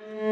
Mm-hmm.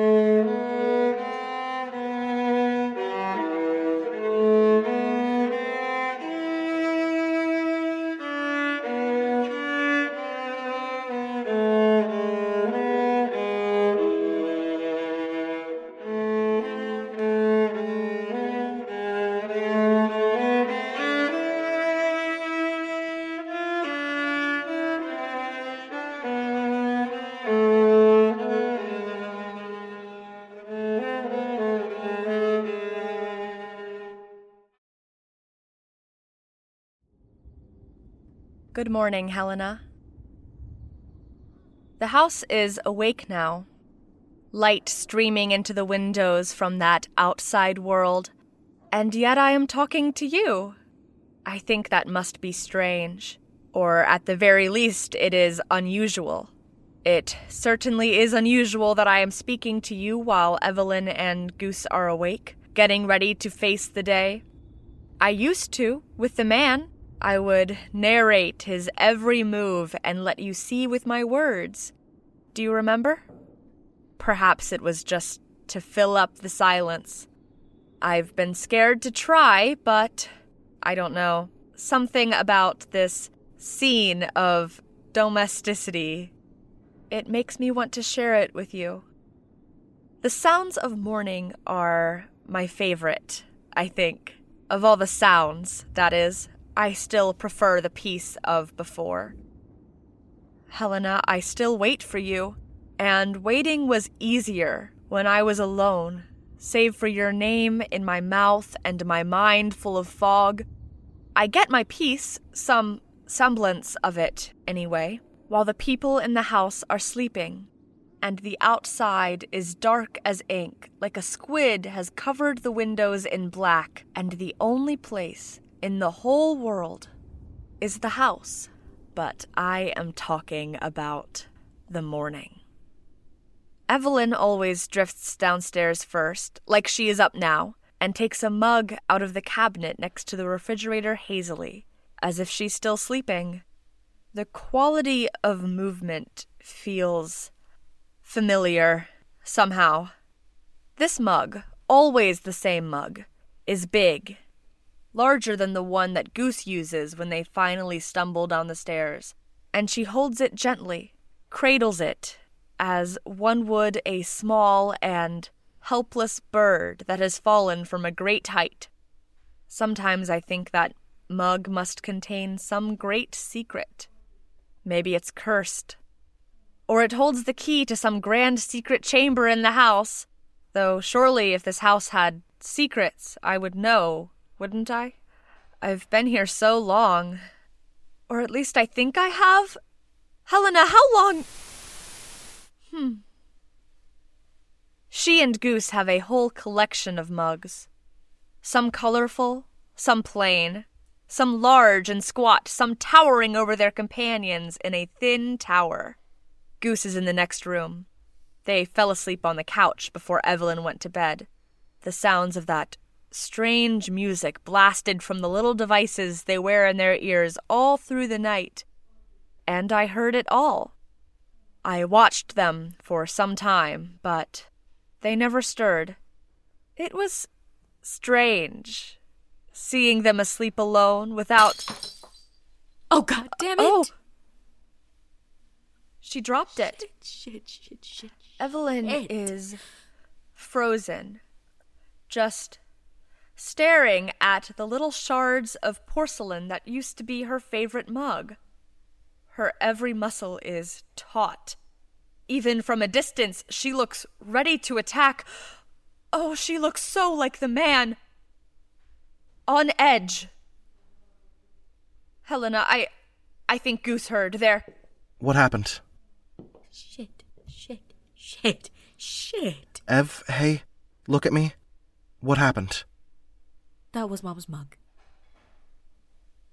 Good morning, Helena. The house is awake now, light streaming into the windows from that outside world, and yet I am talking to you. I think that must be strange, or at the very least, it is unusual. It certainly is unusual that I am speaking to you while Evelyn and Goose are awake, getting ready to face the day. I used to, with the man, I would narrate his every move and let you see with my words. Do you remember? Perhaps it was just to fill up the silence. I've been scared to try, but I don't know. Something about this scene of domesticity. It makes me want to share it with you. The sounds of morning are my favorite, I think. Of all the sounds, that is. I still prefer the peace of before. Helena, I still wait for you, and waiting was easier when I was alone, save for your name in my mouth and my mind full of fog. I get my peace, some semblance of it, anyway, while the people in the house are sleeping, and the outside is dark as ink, like a squid has covered the windows in black, and the only place in the whole world is the house, but I am talking about the morning. Evelyn always drifts downstairs first, like she is up now, and takes a mug out of the cabinet next to the refrigerator hazily, as if she's still sleeping. The quality of movement feels familiar, somehow. This mug, always the same mug, is big larger than the one that Goose uses when they finally stumble down the stairs, and she holds it gently, cradles it, as one would a small and helpless bird that has fallen from a great height. Sometimes I think that mug must contain some great secret. Maybe it's cursed. Or it holds the key to some grand secret chamber in the house. Though surely if this house had secrets, I would know wouldn't I? I've been here so long. Or at least I think I have. Helena, how long? Hmm. She and Goose have a whole collection of mugs. Some colorful, some plain, some large and squat, some towering over their companions in a thin tower. Goose is in the next room. They fell asleep on the couch before Evelyn went to bed. The sounds of that strange music blasted from the little devices they wear in their ears all through the night. And I heard it all. I watched them for some time, but they never stirred. It was strange, seeing them asleep alone without. Oh, god damn it! Oh! She dropped it. Shit, shit, shit. Evelyn is frozen. Just staring at the little shards of porcelain that used to be her favorite mug. Her every muscle is taut. Even from a distance, she looks ready to attack. Oh, she looks so like the man. On edge. Helena, I. I think Goose heard. There. What happened? Shit, shit, shit, shit. Ev, hey, look at me. What happened? That was Mom's mug.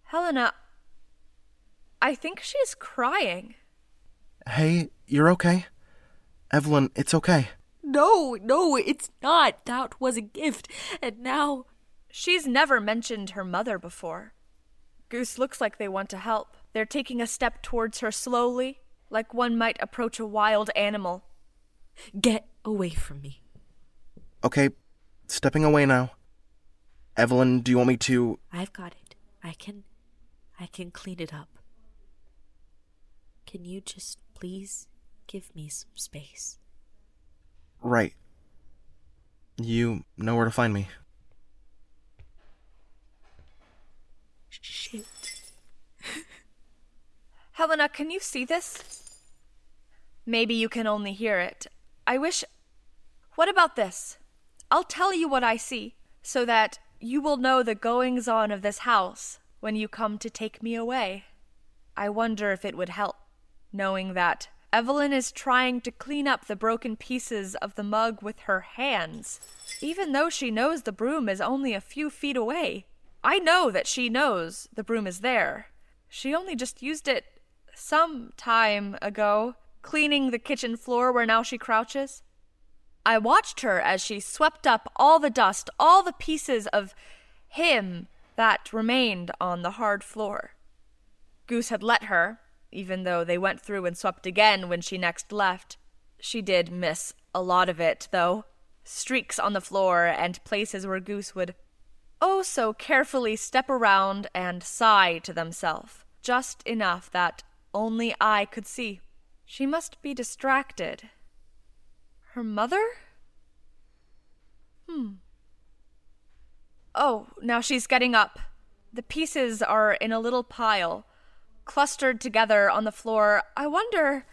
Helena. I think she's crying. Hey, you're okay? Evelyn, it's okay. No, no, it's not. That was a gift. And now. She's never mentioned her mother before. Goose looks like they want to help. They're taking a step towards her slowly, like one might approach a wild animal. Get away from me. Okay, stepping away now. Evelyn, do you want me to. I've got it. I can. I can clean it up. Can you just please give me some space? Right. You know where to find me. Shit. Helena, can you see this? Maybe you can only hear it. I wish. What about this? I'll tell you what I see, so that you will know the goings on of this house when you come to take me away. I wonder if it would help, knowing that Evelyn is trying to clean up the broken pieces of the mug with her hands, even though she knows the broom is only a few feet away. I know that she knows the broom is there. She only just used it some time ago, cleaning the kitchen floor where now she crouches. I watched her as she swept up all the dust, all the pieces of him that remained on the hard floor. Goose had let her, even though they went through and swept again when she next left. She did miss a lot of it, though. Streaks on the floor and places where Goose would oh so carefully step around and sigh to themselves, just enough that only I could see. She must be distracted. Her mother? Hmm. Oh, now she's getting up. The pieces are in a little pile, clustered together on the floor. I wonder.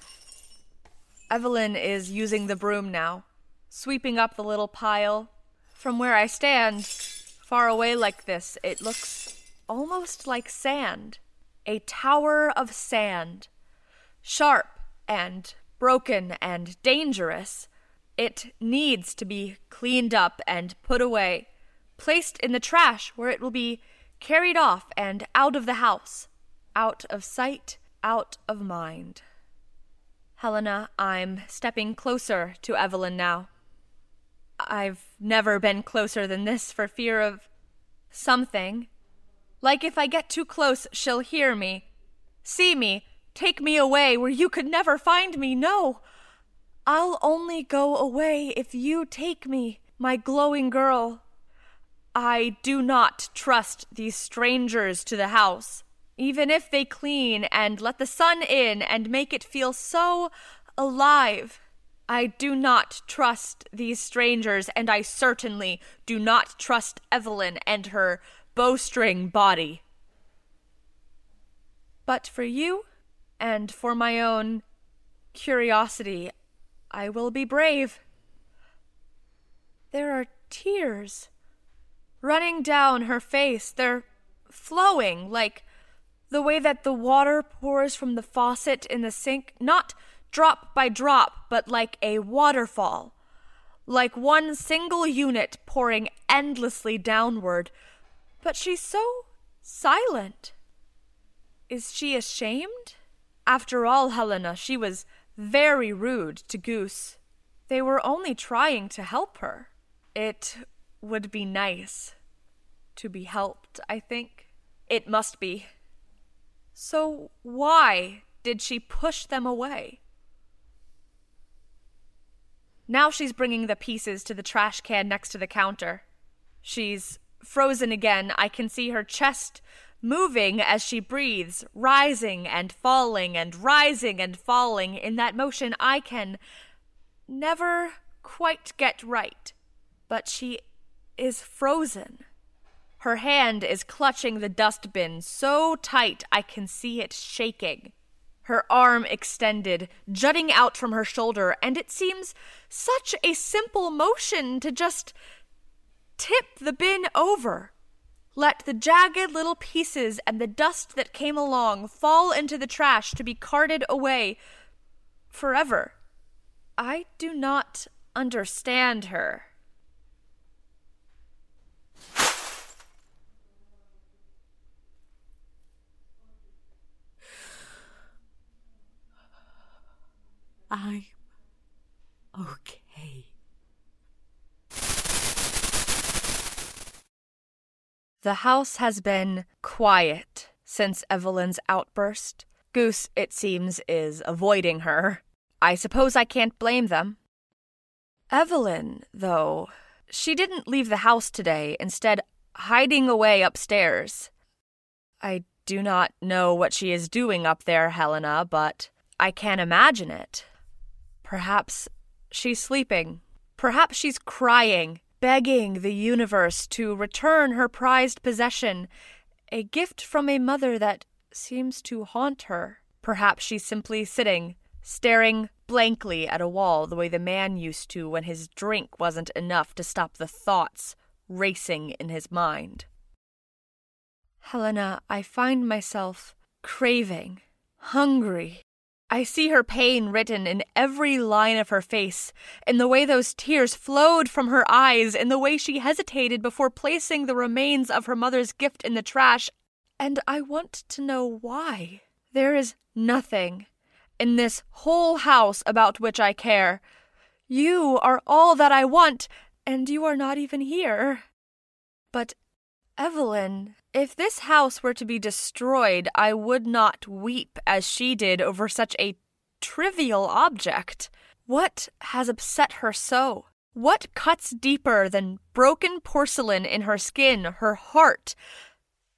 Evelyn is using the broom now, sweeping up the little pile. From where I stand, far away like this, it looks almost like sand a tower of sand, sharp and broken and dangerous. It needs to be cleaned up and put away, placed in the trash where it will be carried off and out of the house, out of sight, out of mind. Helena, I'm stepping closer to Evelyn now. I've never been closer than this for fear of something like if I get too close, she'll hear me, see me, take me away where you could never find me. No! I'll only go away if you take me, my glowing girl. I do not trust these strangers to the house, even if they clean and let the sun in and make it feel so alive. I do not trust these strangers, and I certainly do not trust Evelyn and her bowstring body. But for you, and for my own curiosity, I will be brave. There are tears running down her face. They're flowing like the way that the water pours from the faucet in the sink, not drop by drop, but like a waterfall, like one single unit pouring endlessly downward but she's so silent. Is she ashamed? After all, Helena, she was very rude to Goose. They were only trying to help her. It would be nice to be helped, I think. It must be. So why did she push them away? Now she's bringing the pieces to the trash can next to the counter. She's Frozen again, I can see her chest moving as she breathes, rising and falling and rising and falling in that motion I can never quite get right. But she is frozen. Her hand is clutching the dustbin so tight I can see it shaking. Her arm extended, jutting out from her shoulder, and it seems such a simple motion to just Tip the bin over. Let the jagged little pieces and the dust that came along fall into the trash to be carted away forever. I do not understand her. I'm okay. The house has been quiet since Evelyn's outburst. Goose, it seems, is avoiding her. I suppose I can't blame them. Evelyn, though, she didn't leave the house today, instead, hiding away upstairs. I do not know what she is doing up there, Helena, but I can imagine it. Perhaps she's sleeping. Perhaps she's crying, begging the universe to return her prized possession, a gift from a mother that seems to haunt her. Perhaps she's simply sitting, staring blankly at a wall the way the man used to when his drink wasn't enough to stop the thoughts racing in his mind. Helena, I find myself craving, hungry. I see her pain written in every line of her face, in the way those tears flowed from her eyes, in the way she hesitated before placing the remains of her mother's gift in the trash, and I want to know why. There is nothing in this whole house about which I care. You are all that I want, and you are not even here. But, Evelyn, if this house were to be destroyed, I would not weep as she did over such a trivial object. What has upset her so? What cuts deeper than broken porcelain in her skin, her heart,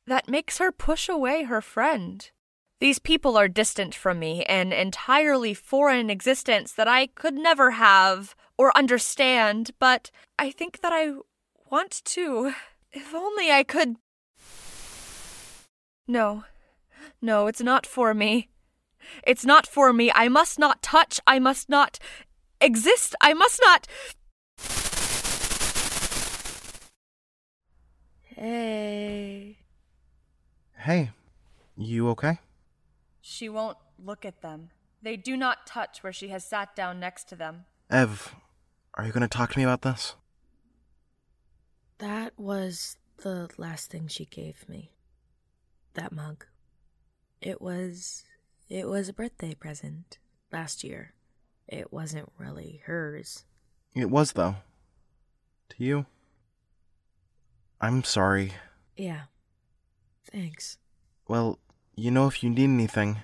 that makes her push away her friend? These people are distant from me, an entirely foreign existence that I could never have or understand, but I think that I want to. If only I could. No, no, it's not for me. It's not for me. I must not touch. I must not exist. I must not. Hey. Hey, you okay? She won't look at them. They do not touch where she has sat down next to them. Ev, are you going to talk to me about this? That was the last thing she gave me. That mug. It was. It was a birthday present last year. It wasn't really hers. It was, though. To you. I'm sorry. Yeah. Thanks. Well, you know if you need anything.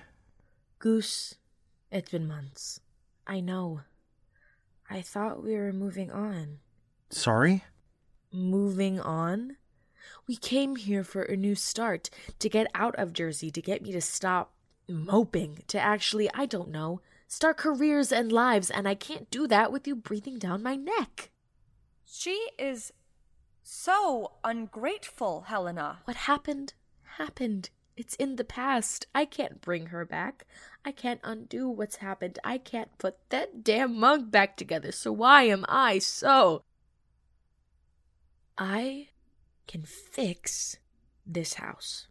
Goose, it's been months. I know. I thought we were moving on. Sorry? Moving on? We came here for a new start, to get out of Jersey, to get me to stop moping, to actually, I don't know, start careers and lives, and I can't do that with you breathing down my neck. She is so ungrateful, Helena. What happened, happened. It's in the past. I can't bring her back. I can't undo what's happened. I can't put that damn mug back together. So why am I so. I can fix this house.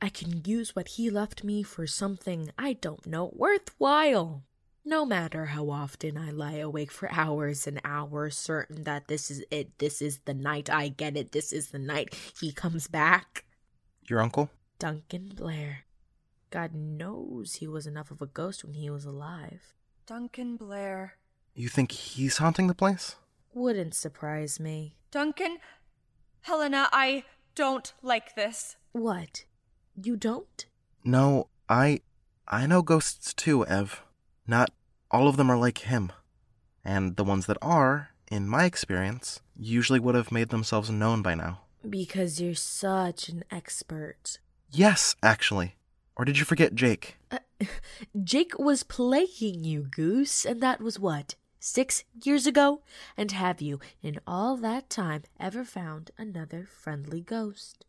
I can use what he left me for something I don't know worthwhile. No matter how often I lie awake for hours and hours, certain that this is it, this is the night I get it, this is the night he comes back. Your uncle? Duncan Blair. God knows he was enough of a ghost when he was alive. Duncan Blair. You think he's haunting the place? Wouldn't surprise me. Duncan. Helena, I don't like this. What? You don't? No, I. I know ghosts too, Ev. Not all of them are like him. And the ones that are, in my experience, usually would have made themselves known by now. Because you're such an expert. Yes, actually. Or did you forget Jake? Uh, Jake was playing you, Goose, and that was what? Six years ago? And have you, in all that time, ever found another friendly ghost?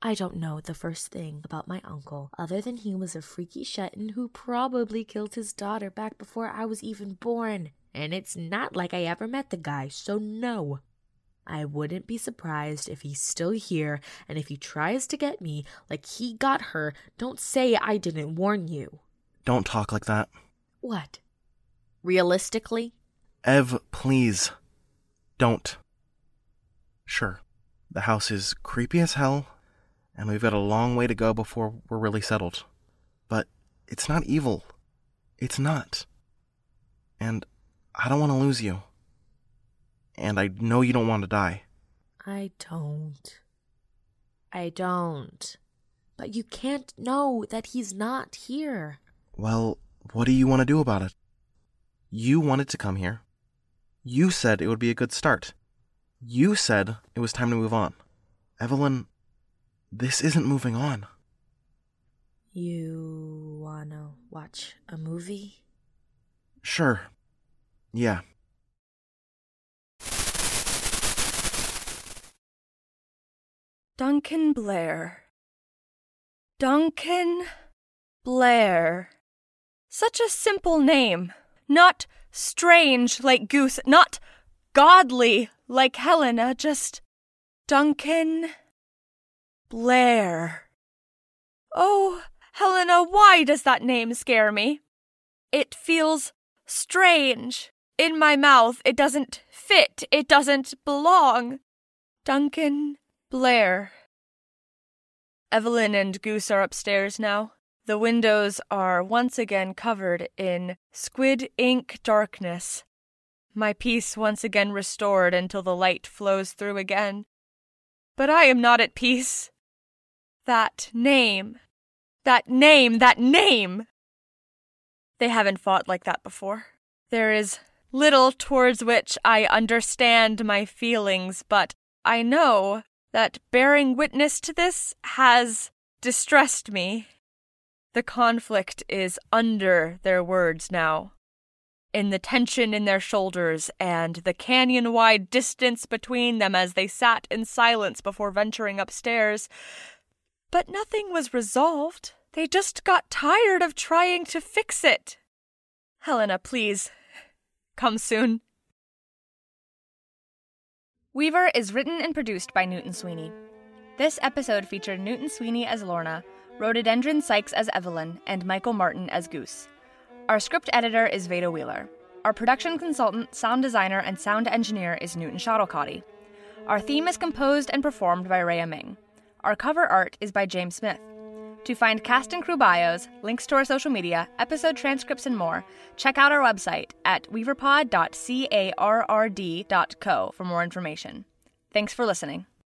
I don't know the first thing about my uncle, other than he was a freaky Shetton who probably killed his daughter back before I was even born. And it's not like I ever met the guy, so no. I wouldn't be surprised if he's still here, and if he tries to get me like he got her, don't say I didn't warn you. Don't talk like that. What? Realistically? Ev, please. Don't. Sure, the house is creepy as hell, and we've got a long way to go before we're really settled. But it's not evil. It's not. And I don't want to lose you and I know you don't want to die. I don't. I don't. But you can't know that he's not here. Well, what do you want to do about it? You wanted to come here. You said it would be a good start. You said it was time to move on. Evelyn, this isn't moving on. You wanna watch a movie? Sure. Yeah. Duncan Blair. Duncan Blair. Such a simple name. Not strange like Goose, not godly like Helena, just Duncan Blair. Oh, Helena, why does that name scare me? It feels strange. In my mouth, it doesn't fit, it doesn't belong. Duncan Blair. Evelyn and Goose are upstairs now. The windows are once again covered in squid ink darkness. My peace once again restored until the light flows through again. But I am not at peace. That name. That name, that name! They haven't fought like that before. There is little towards which I understand my feelings, but I know that bearing witness to this has distressed me. The conflict is under their words now. In the tension in their shoulders and the canyon wide distance between them as they sat in silence before venturing upstairs. But nothing was resolved. They just got tired of trying to fix it. Helena, please, come soon. Weaver is written and produced by Newton Sweeney. This episode featured Newton Sweeney as Lorna, Rhododendron Sykes as Evelyn, and Michael Martin as Goose. Our script editor is Veda Wheeler. Our production consultant, sound designer, and sound engineer is Newton Shuttlecotty. Our theme is composed and performed by Rhea Ming. Our cover art is by James Smith. To find cast and crew bios, links to our social media, episode transcripts, and more, check out our website at weaverpod.carrd.co for more information. Thanks for listening.